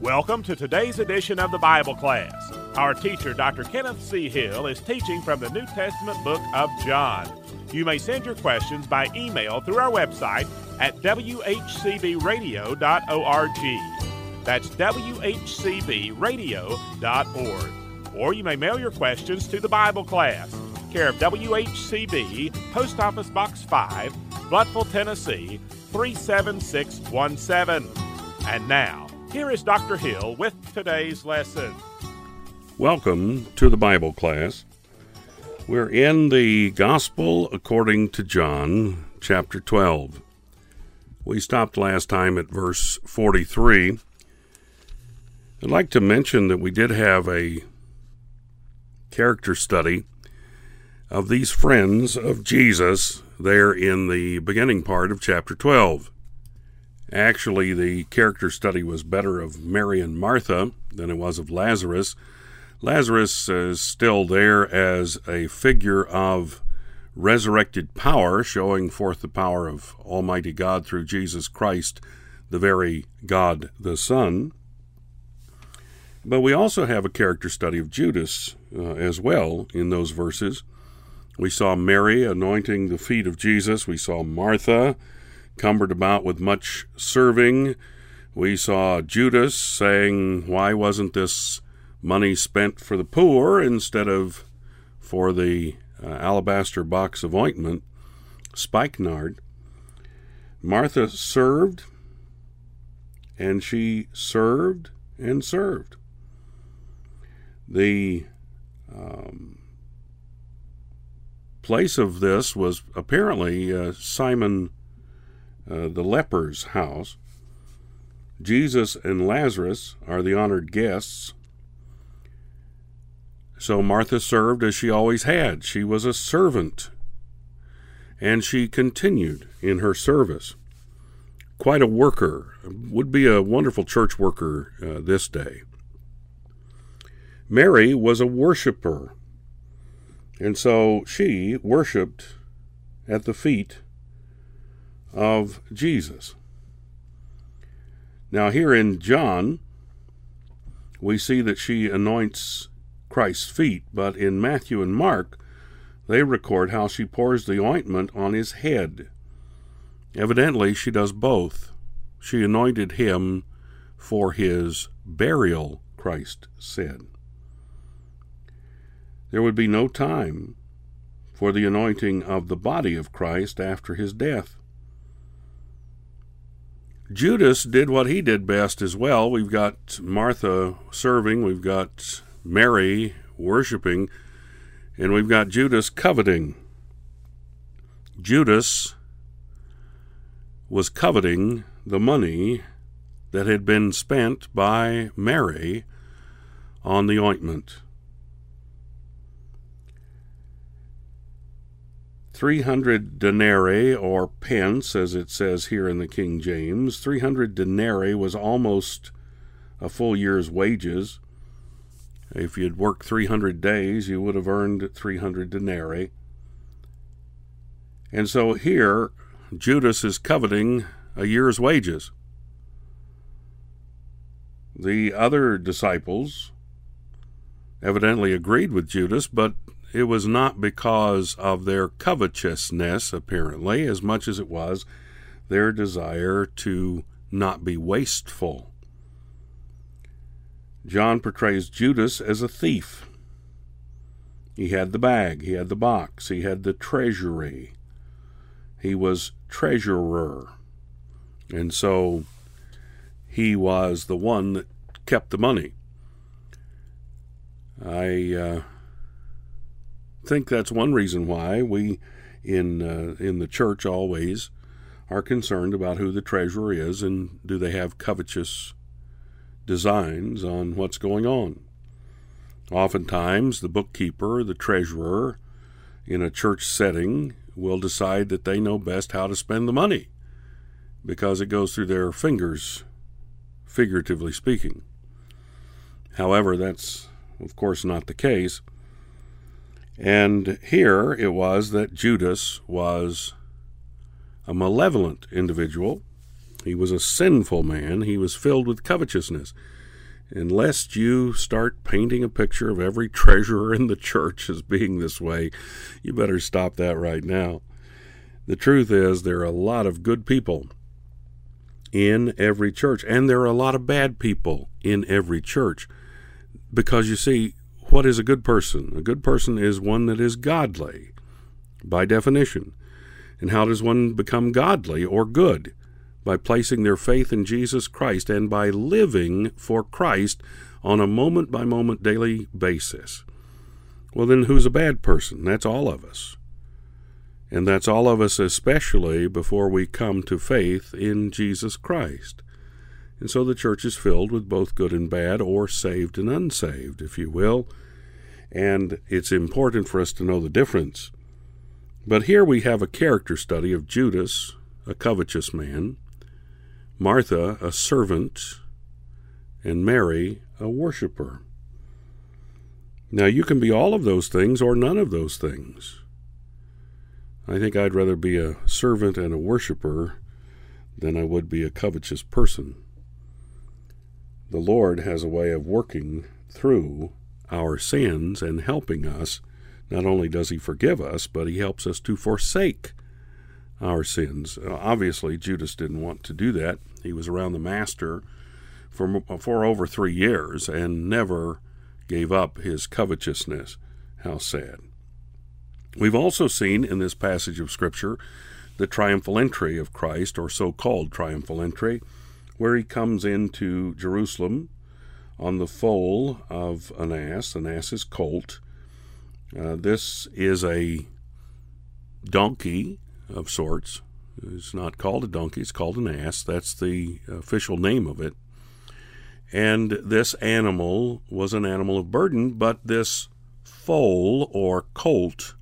Welcome to today's edition of the Bible class. Our teacher, Dr. Kenneth C. Hill, is teaching from the New Testament book of John. You may send your questions by email through our website at whcbradio.org. That's whcbradio.org. Or you may mail your questions to the Bible class, care of WHCB, Post Office Box 5, Blountville, Tennessee 37617. And now, here is Dr. Hill with today's lesson. Welcome to the Bible class. We're in the Gospel according to John, chapter 12. We stopped last time at verse 43. I'd like to mention that we did have a character study of these friends of Jesus there in the beginning part of chapter 12. Actually, the character study was better of Mary and Martha than it was of Lazarus. Lazarus is still there as a figure of resurrected power, showing forth the power of Almighty God through Jesus Christ, the very God the Son. But we also have a character study of Judas uh, as well in those verses. We saw Mary anointing the feet of Jesus. We saw Martha cumbered about with much serving. We saw Judas saying, Why wasn't this money spent for the poor instead of for the uh, alabaster box of ointment, spikenard? Martha served, and she served and served. The um, place of this was apparently uh, Simon uh, the leper's house. Jesus and Lazarus are the honored guests. So Martha served as she always had. She was a servant, and she continued in her service. Quite a worker, would be a wonderful church worker uh, this day. Mary was a worshiper, and so she worshiped at the feet of Jesus. Now, here in John, we see that she anoints Christ's feet, but in Matthew and Mark, they record how she pours the ointment on his head. Evidently, she does both. She anointed him for his burial, Christ said. There would be no time for the anointing of the body of Christ after his death. Judas did what he did best as well. We've got Martha serving, we've got Mary worshiping, and we've got Judas coveting. Judas was coveting the money that had been spent by Mary on the ointment. 300 denarii, or pence, as it says here in the King James, 300 denarii was almost a full year's wages. If you'd worked 300 days, you would have earned 300 denarii. And so here, Judas is coveting a year's wages. The other disciples evidently agreed with Judas, but it was not because of their covetousness, apparently, as much as it was their desire to not be wasteful. John portrays Judas as a thief. He had the bag, he had the box, he had the treasury. He was treasurer. And so he was the one that kept the money. I uh, think that's one reason why we in uh, in the church always are concerned about who the treasurer is and do they have covetous designs on what's going on. Oftentimes, the bookkeeper, the treasurer, in a church setting, will decide that they know best how to spend the money because it goes through their fingers, figuratively speaking. However, that's, of course, not the case. And here it was that Judas was a malevolent individual. He was a sinful man. He was filled with covetousness. Unless you start painting a picture of every treasurer in the church as being this way, you better stop that right now. The truth is, there are a lot of good people in every church, and there are a lot of bad people in every church. Because you see, what is a good person? A good person is one that is godly, by definition. And how does one become godly or good? By placing their faith in Jesus Christ and by living for Christ on a moment by moment daily basis. Well, then who's a bad person? That's all of us. And that's all of us, especially before we come to faith in Jesus Christ. And so the church is filled with both good and bad, or saved and unsaved, if you will. And it's important for us to know the difference. But here we have a character study of Judas, a covetous man, Martha, a servant, and Mary, a worshiper. Now, you can be all of those things or none of those things. I think I'd rather be a servant and a worshiper than I would be a covetous person. The Lord has a way of working through our sins and helping us. Not only does He forgive us, but He helps us to forsake our sins. Uh, obviously, Judas didn't want to do that. He was around the Master for, uh, for over three years and never gave up his covetousness. How sad. We've also seen in this passage of Scripture the triumphal entry of Christ, or so called triumphal entry, where he comes into Jerusalem on the foal of an ass, an ass's colt. Uh, this is a donkey of sorts. It's not called a donkey, it's called an ass. That's the official name of it. And this animal was an animal of burden, but this foal or colt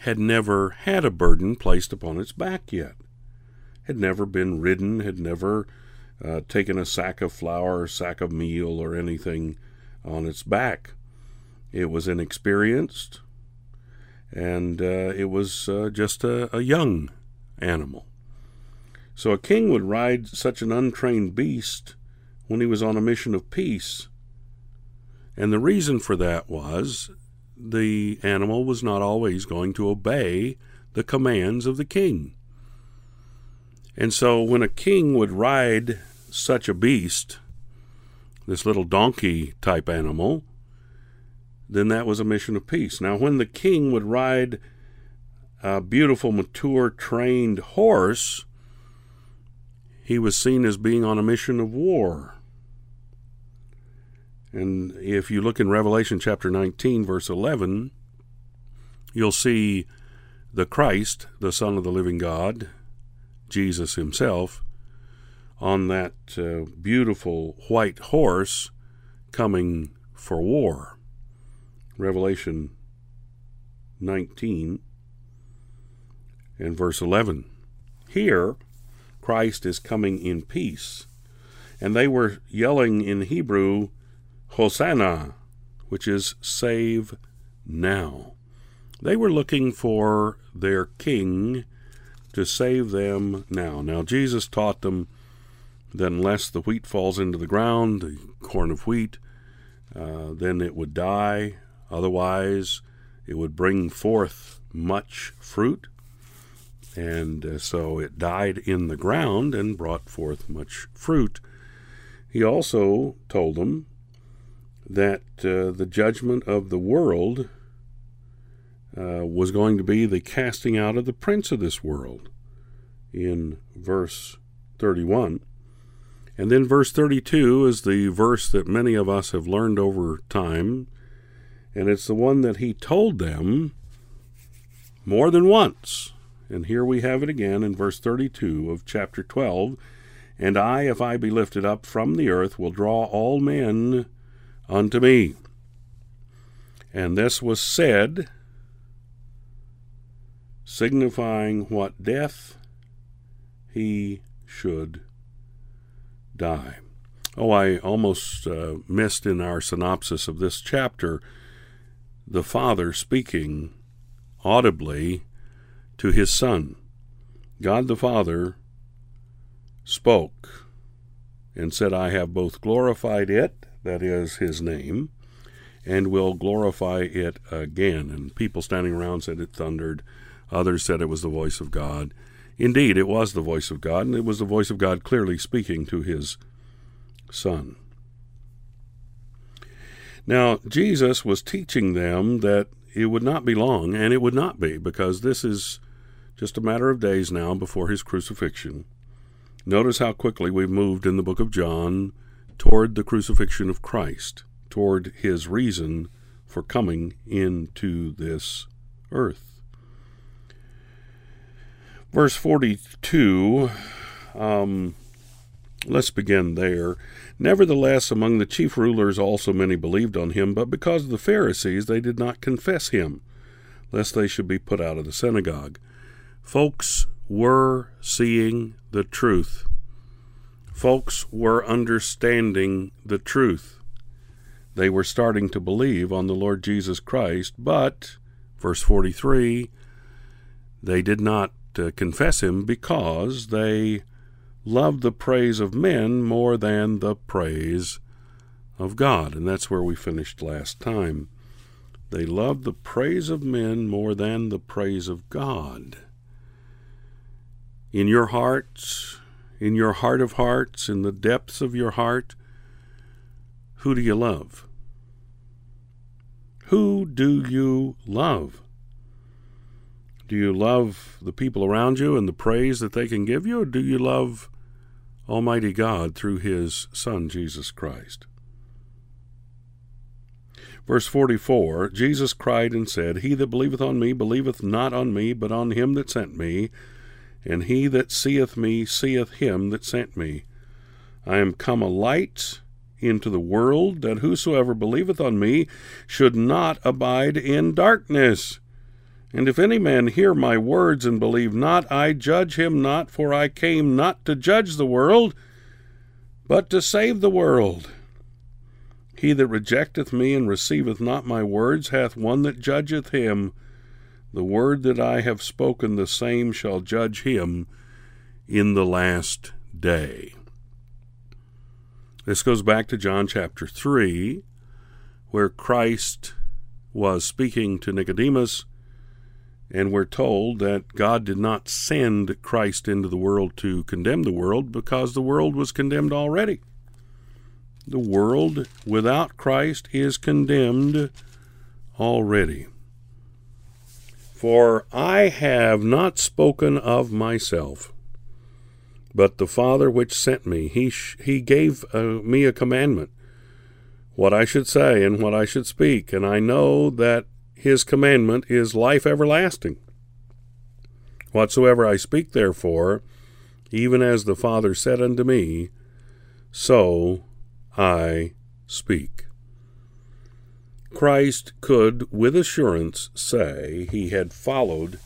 had never had a burden placed upon its back yet, had never been ridden, had never uh, taken a sack of flour or sack of meal or anything on its back. It was inexperienced, and uh, it was uh, just a, a young animal. So a king would ride such an untrained beast when he was on a mission of peace. And the reason for that was the animal was not always going to obey the commands of the king. And so when a king would ride such a beast, this little donkey type animal, then that was a mission of peace. Now, when the king would ride a beautiful, mature, trained horse, he was seen as being on a mission of war. And if you look in Revelation chapter 19, verse 11, you'll see the Christ, the Son of the living God, Jesus himself, on that uh, beautiful white horse coming for war. Revelation 19 and verse 11. Here, Christ is coming in peace. And they were yelling in Hebrew, Hosanna, which is save now. They were looking for their king to save them now. Now, Jesus taught them that unless the wheat falls into the ground, the corn of wheat, uh, then it would die. Otherwise, it would bring forth much fruit. And uh, so it died in the ground and brought forth much fruit. He also told them that uh, the judgment of the world uh, was going to be the casting out of the prince of this world in verse 31. And then verse 32 is the verse that many of us have learned over time, and it's the one that he told them more than once. And here we have it again in verse 32 of chapter 12. And I, if I be lifted up from the earth, will draw all men unto me. And this was said, signifying what death he should die. Oh, I almost uh, missed in our synopsis of this chapter the Father speaking audibly to his Son. God the Father spoke and said, I have both glorified it, that is his name, and will glorify it again. And people standing around said it thundered. Others said it was the voice of God. Indeed, it was the voice of God, and it was the voice of God clearly speaking to his Son. Now, Jesus was teaching them that it would not be long, and it would not be, because this is just a matter of days now before his crucifixion. Notice how quickly we've moved in the book of John toward the crucifixion of Christ, toward his reason for coming into this earth. Verse 42, um, let's begin there. Nevertheless, among the chief rulers also many believed on him, but because of the Pharisees they did not confess him, lest they should be put out of the synagogue. Folks were seeing the truth. Folks were understanding the truth. They were starting to believe on the Lord Jesus Christ, but, verse 43, they did not uh, confess him because they loved the praise of men more than the praise of God. And that's where we finished last time. They loved the praise of men more than the praise of God. In your hearts, in your heart of hearts, in the depths of your heart, who do you love? Who do you love? Do you love the people around you and the praise that they can give you, or do you love Almighty God through his Son, Jesus Christ. Verse 44 Jesus cried and said, He that believeth on me believeth not on me, but on him that sent me. And he that seeth me seeth him that sent me. I am come a light into the world, that whosoever believeth on me should not abide in darkness. And if any man hear my words and believe not, I judge him not, for I came not to judge the world, but to save the world. He that rejecteth me and receiveth not my words hath one that judgeth him. The word that I have spoken, the same shall judge him in the last day. This goes back to John chapter 3, where Christ was speaking to Nicodemus and we're told that God did not send Christ into the world to condemn the world because the world was condemned already. The world without Christ is condemned already. For I have not spoken of myself, but the Father which sent me, he, sh- he gave uh, me a commandment, what I should say and what I should speak, and I know that his commandment is life everlasting. Whatsoever I speak, therefore, even as the Father said unto me, so I speak. Christ could with assurance say he had followed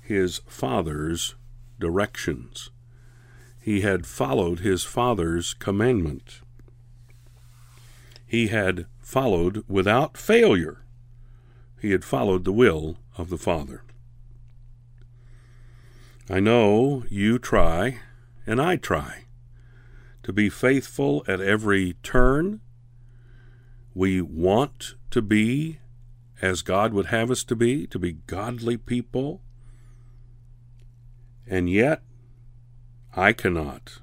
his Father's directions. He had followed his Father's commandment. He had followed without failure he had followed the will of the Father. I know you try, and I try, to be faithful at every turn. We want to be as God would have us to be, to be godly people. And yet, I cannot.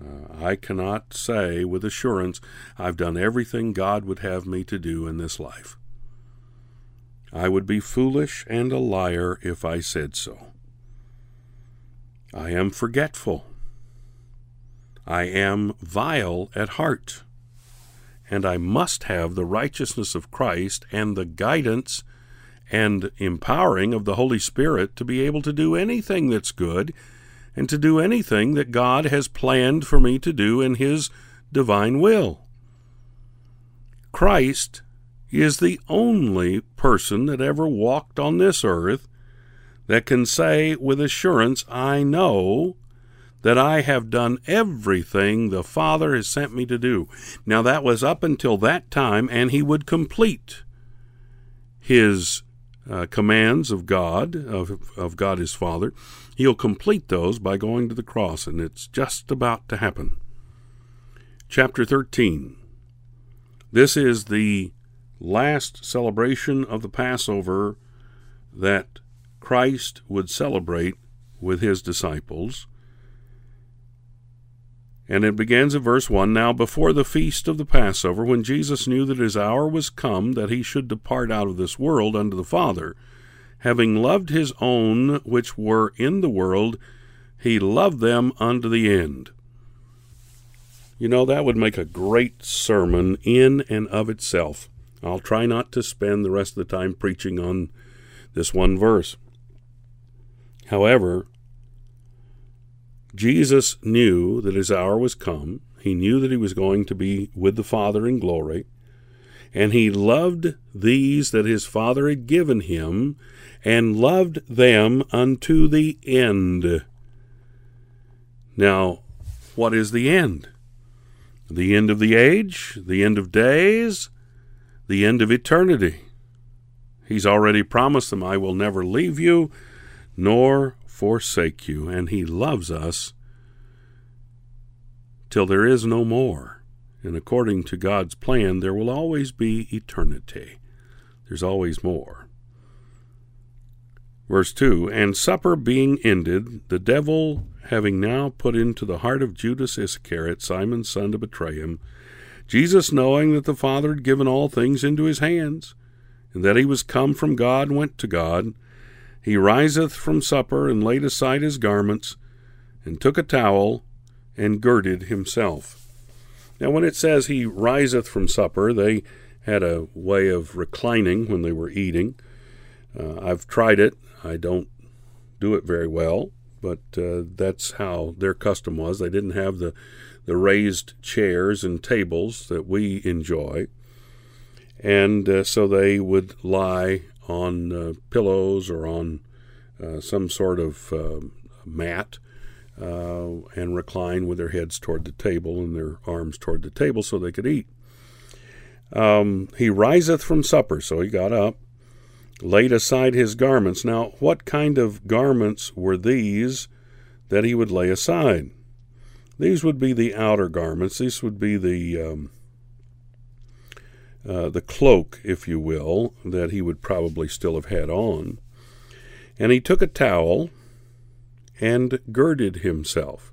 Uh, I cannot say with assurance, I've done everything God would have me to do in this life. I would be foolish and a liar if I said so. I am forgetful. I am vile at heart. And I must have the righteousness of Christ and the guidance and empowering of the Holy Spirit to be able to do anything that's good and to do anything that God has planned for me to do in His divine will. Christ is the only person that ever walked on this earth that can say with assurance, I know that I have done everything the Father has sent me to do. Now, that was up until that time, and he would complete his uh, commands of God, of, of God his Father. He'll complete those by going to the cross, and it's just about to happen. Chapter 13 This is the last celebration of the Passover that Christ would celebrate with his disciples. And it begins at verse 1 Now, before the feast of the Passover, when Jesus knew that his hour was come that he should depart out of this world unto the Father, having loved his own which were in the world, he loved them unto the end. You know, that would make a great sermon in and of itself. I'll try not to spend the rest of the time preaching on this one verse. However, Jesus knew that his hour was come. He knew that he was going to be with the Father in glory. And he loved these that his Father had given him, and loved them unto the end. Now, what is the end? The end of the age, the end of days, the end of eternity. He's already promised them, I will never leave you nor forsake you, and He loves us till there is no more. And according to God's plan, there will always be eternity. There's always more. Verse 2 And supper being ended, the devil, having now put into the heart of Judas Iscariot, Simon's son, to betray him, Jesus, knowing that the Father had given all things into his hands, and that he was come from God, and went to God, he riseth from supper, and laid aside his garments, and took a towel, and girded himself. Now, when it says he riseth from supper, they had a way of reclining when they were eating. Uh, I've tried it. I don't do it very well, but uh, that's how their custom was. They didn't have the, the raised chairs and tables that we enjoy. And uh, so they would lie on uh, pillows or on uh, some sort of uh, mat uh, and recline with their heads toward the table and their arms toward the table so they could eat. Um, he riseth from supper, so he got up, laid aside his garments. Now, what kind of garments were these that he would lay aside? These would be the outer garments. These would be the um, uh, the cloak, if you will, that he would probably still have had on. And he took a towel and girded himself.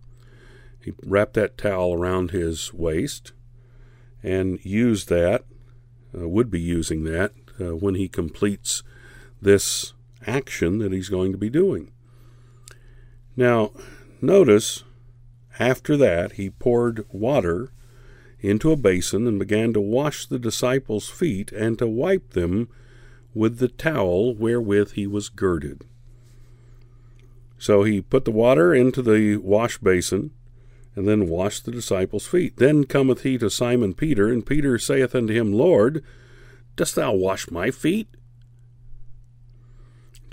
He wrapped that towel around his waist and used that, uh, would be using that, uh, when he completes this action that he's going to be doing. Now, notice after that, he poured water into a basin and began to wash the disciples' feet and to wipe them with the towel wherewith he was girded. So he put the water into the wash basin and then washed the disciples' feet. Then cometh he to Simon Peter, and Peter saith unto him, Lord, dost thou wash my feet?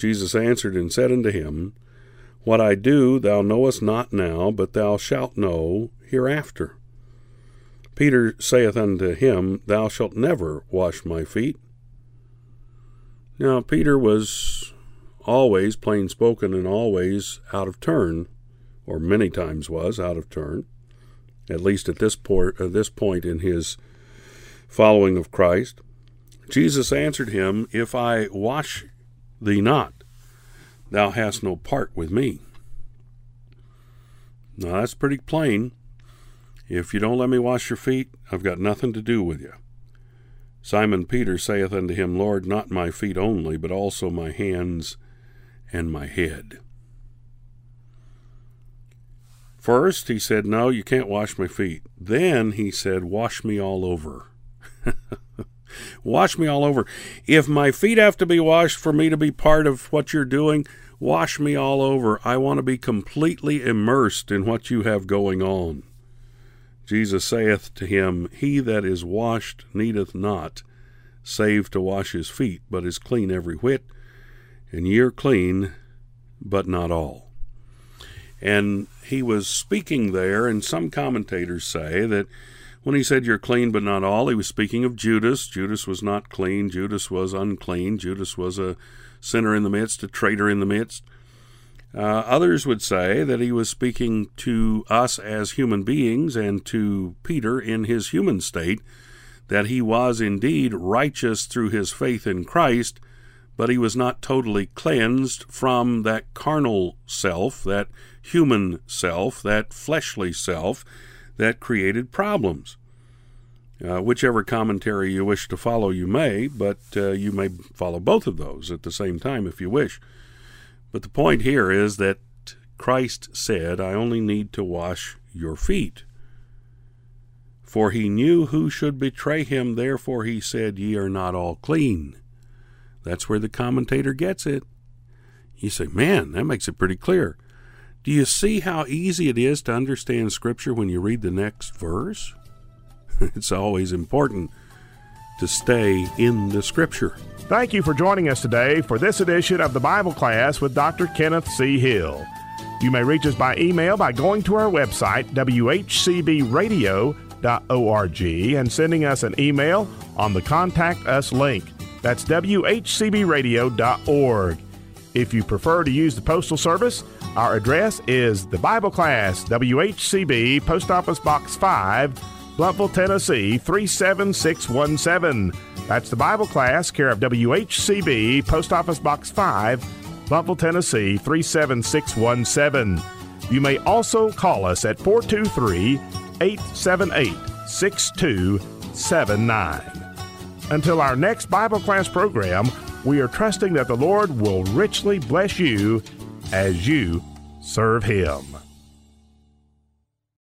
Jesus answered and said unto him, What I do thou knowest not now, but thou shalt know hereafter. Peter saith unto him, Thou shalt never wash my feet. Now Peter was always plain spoken and always out of turn, or many times was out of turn, at least at this, port, at this point in his following of Christ. Jesus answered him, If I wash thee not, thou hast no part with me. Now that's pretty plain. If you don't let me wash your feet, I've got nothing to do with you. Simon Peter saith unto him, Lord, not my feet only, but also my hands and my head. First, he said, No, you can't wash my feet. Then he said, Wash me all over. wash me all over. If my feet have to be washed for me to be part of what you're doing, wash me all over. I want to be completely immersed in what you have going on. Jesus saith to him, He that is washed needeth not, save to wash his feet, but is clean every whit and ye are clean, but not all. And he was speaking there, and some commentators say that when he said you're clean but not all, he was speaking of Judas. Judas was not clean, Judas was unclean, Judas was a sinner in the midst, a traitor in the midst. Uh, others would say that he was speaking to us as human beings and to Peter in his human state, that he was indeed righteous through his faith in Christ, but he was not totally cleansed from that carnal self, that human self, that fleshly self that created problems. Uh, whichever commentary you wish to follow, you may, but uh, you may follow both of those at the same time if you wish. But the point here is that Christ said, I only need to wash your feet. For he knew who should betray him, therefore he said, Ye are not all clean. That's where the commentator gets it. You say, Man, that makes it pretty clear. Do you see how easy it is to understand Scripture when you read the next verse? it's always important to stay in the Scripture. Thank you for joining us today for this edition of the Bible class with Dr. Kenneth C. Hill. You may reach us by email by going to our website, whcbradio.org, and sending us an email on the Contact Us link. That's whcbradio.org. If you prefer to use the Postal Service, our address is the Bible Class, WHCB, Post Office Box 5, Blountville, Tennessee 37617. That's the Bible Class, care of WHCB, Post Office Box 5, Blountville, Tennessee 37617. You may also call us at 423 878 6279. Until our next Bible class program, we are trusting that the Lord will richly bless you as you serve Him.